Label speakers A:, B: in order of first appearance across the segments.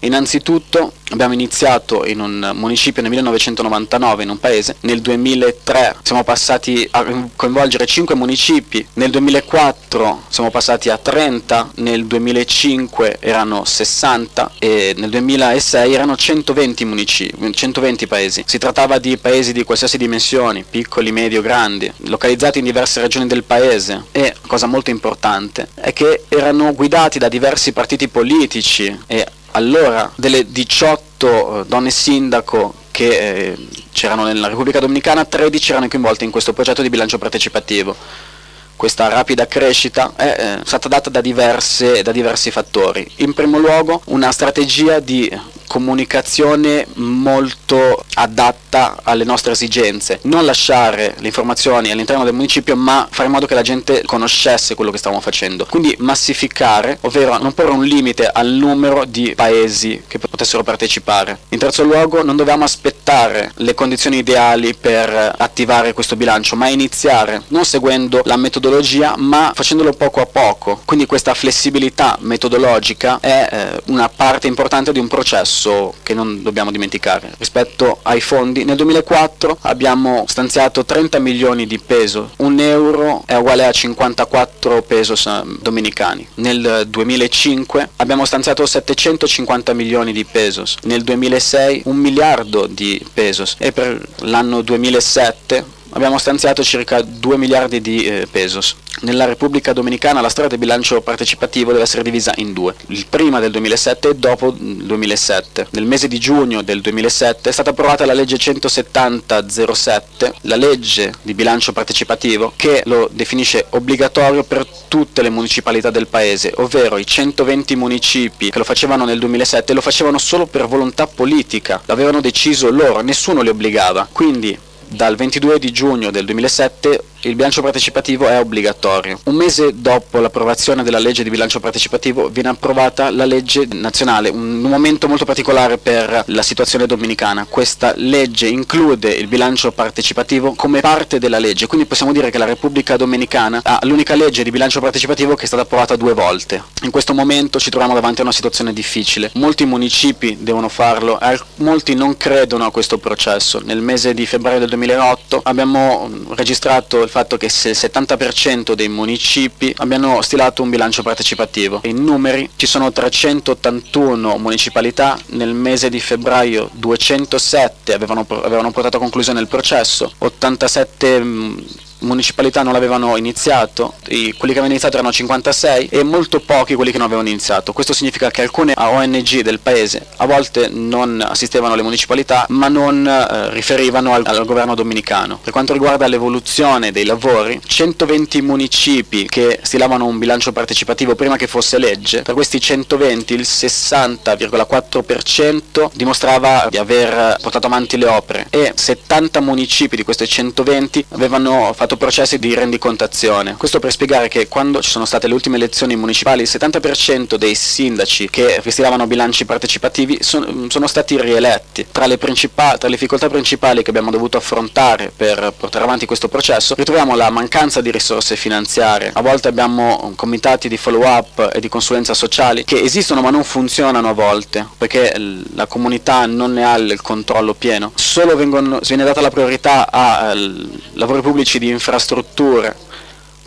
A: Innanzitutto abbiamo iniziato in un municipio nel 1999, in un paese, nel 2003 siamo passati a coinvolgere 5 municipi, nel 2004 siamo passati a 30, nel 2005 erano 60 e nel 2006 erano 120 municipi, 120 paesi. Si trattava di paesi di qualsiasi dimensioni, piccoli, medio, grandi, localizzati in diverse regioni del paese. E, cosa molto importante, è che erano guidati da diversi partiti politici e allora delle 18 eh, donne sindaco che eh, c'erano nella Repubblica Dominicana, 13 erano coinvolte in questo progetto di bilancio partecipativo. Questa rapida crescita è eh, stata data da, diverse, da diversi fattori. In primo luogo una strategia di comunicazione molto adatta alle nostre esigenze, non lasciare le informazioni all'interno del municipio ma fare in modo che la gente conoscesse quello che stavamo facendo, quindi massificare, ovvero non porre un limite al numero di paesi che potessero partecipare. In terzo luogo non dovevamo aspettare le condizioni ideali per attivare questo bilancio, ma iniziare non seguendo la metodologia ma facendolo poco a poco, quindi questa flessibilità metodologica è eh, una parte importante di un processo passo che non dobbiamo dimenticare rispetto ai fondi. Nel 2004 abbiamo stanziato 30 milioni di peso, un euro è uguale a 54 pesos eh, dominicani. Nel 2005 abbiamo stanziato 750 milioni di pesos, nel 2006 un miliardo di pesos e per l'anno 2007 abbiamo stanziato circa 2 miliardi di eh, pesos. Nella Repubblica Dominicana la storia del bilancio partecipativo deve essere divisa in due, il prima del 2007 e dopo il 2007. Nel mese di giugno del 2007 è stata approvata la legge 170-07, la legge di bilancio partecipativo che lo definisce obbligatorio per tutte le municipalità del paese, ovvero i 120 municipi che lo facevano nel 2007 lo facevano solo per volontà politica, l'avevano deciso loro, nessuno li obbligava. Quindi dal 22 di giugno del 2007 il bilancio partecipativo è obbligatorio. Un mese dopo l'approvazione della legge di bilancio partecipativo viene approvata la legge nazionale, un momento molto particolare per la situazione dominicana. Questa legge include il bilancio partecipativo come parte della legge, quindi possiamo dire che la Repubblica Dominicana ha l'unica legge di bilancio partecipativo che è stata approvata due volte. In questo momento ci troviamo davanti a una situazione difficile. Molti municipi devono farlo, molti non credono a questo processo. Nel mese di febbraio del 2008 abbiamo registrato il che se il 70% dei municipi abbiano stilato un bilancio partecipativo. In numeri ci sono 381 municipalità, nel mese di febbraio 207 avevano, avevano portato a conclusione il processo, 87 municipalità non l'avevano iniziato, quelli che avevano iniziato erano 56 e molto pochi quelli che non avevano iniziato. Questo significa che alcune ONG del paese a volte non assistevano alle municipalità ma non eh, riferivano al, al, governo dominicano. Per quanto riguarda l'evoluzione dei lavori, 120 municipi che stilavano un bilancio partecipativo prima che fosse legge, tra questi 120 il 60,4% dimostrava di aver portato avanti le opere e 70 municipi di questi 120 avevano fatto processi di rendicontazione. Questo per spiegare che quando ci sono state le ultime elezioni municipali il 70% dei sindaci che stilavano bilanci partecipativi sono, sono stati rieletti. Tra le, tra le difficoltà principali che abbiamo dovuto affrontare per portare avanti questo processo ritroviamo la mancanza di risorse finanziarie. A volte abbiamo comitati di follow up e di consulenza sociali che esistono ma non funzionano a volte perché la comunità non ne ha il controllo pieno. Solo vengono, viene data la priorità a lavori pubblici di infrastrutture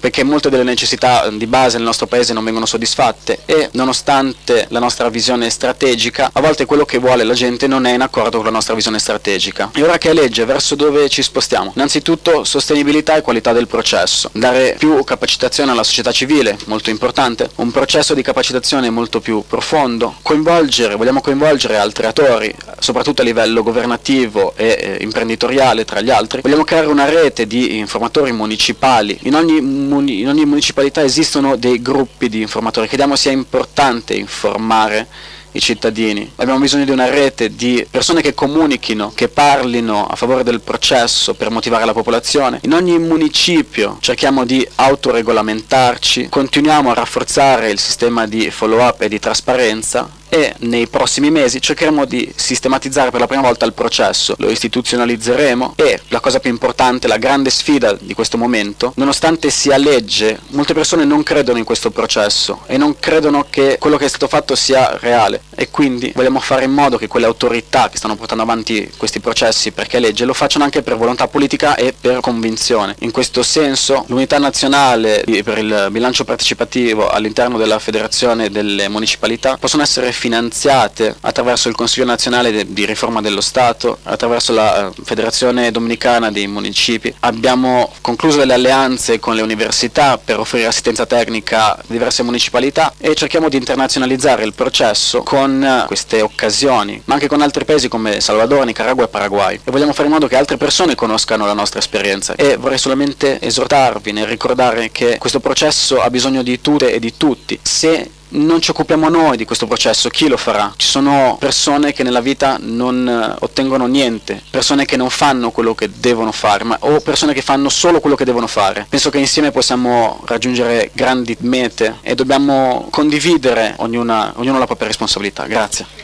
A: perché molte delle necessità di base nel nostro paese non vengono soddisfatte e nonostante la nostra visione strategica, a volte quello che vuole la gente non è in accordo con la nostra visione strategica. E ora che è legge, verso dove ci spostiamo? Innanzitutto sostenibilità e qualità del processo, dare più capacitazione alla società civile, molto importante, un processo di capacitazione molto più profondo, coinvolgere, vogliamo coinvolgere altri attori, soprattutto a livello governativo e eh, imprenditoriale tra gli altri, vogliamo creare una rete di informatori municipali in ogni in ogni municipalità esistono dei gruppi di informatori, crediamo sia importante informare i cittadini. Abbiamo bisogno di una rete di persone che comunichino, che parlino a favore del processo per motivare la popolazione. In ogni municipio cerchiamo di autoregolamentarci, continuiamo a rafforzare il sistema di follow up e di trasparenza e nei prossimi mesi cercheremo di sistematizzare per la prima volta il processo, lo istituzionalizzeremo e la cosa più importante, la grande sfida di questo momento, nonostante sia legge, molte persone non credono in questo processo e non credono che quello che è stato fatto sia reale e quindi vogliamo fare in modo che quelle autorità che stanno portando avanti questi processi perché è legge lo facciano anche per volontà politica e per convinzione. In questo senso l'unità nazionale per il bilancio partecipativo all'interno della federazione delle municipalità possono essere finanziate attraverso il Consiglio nazionale di riforma dello Stato, attraverso la eh, Federazione Dominicana dei Municipi. Abbiamo concluso delle alleanze con le università per offrire assistenza tecnica a diverse municipalità e cerchiamo di internazionalizzare il processo con eh, queste occasioni, ma anche con altri paesi come Salvador, Nicaragua e Paraguay. E vogliamo fare in modo che altre persone conoscano la nostra esperienza. E vorrei solamente esortarvi nel ricordare che questo processo ha bisogno di tutte e di tutti. Se non ci occupiamo noi di questo processo, chi lo farà? Ci sono persone che nella vita non eh, ottengono niente, persone che non fanno quello che devono fare, ma, o persone che fanno solo quello che devono fare. Penso che insieme possiamo raggiungere grandi mete e dobbiamo condividere ognuna, ognuno la propria responsabilità. Grazie.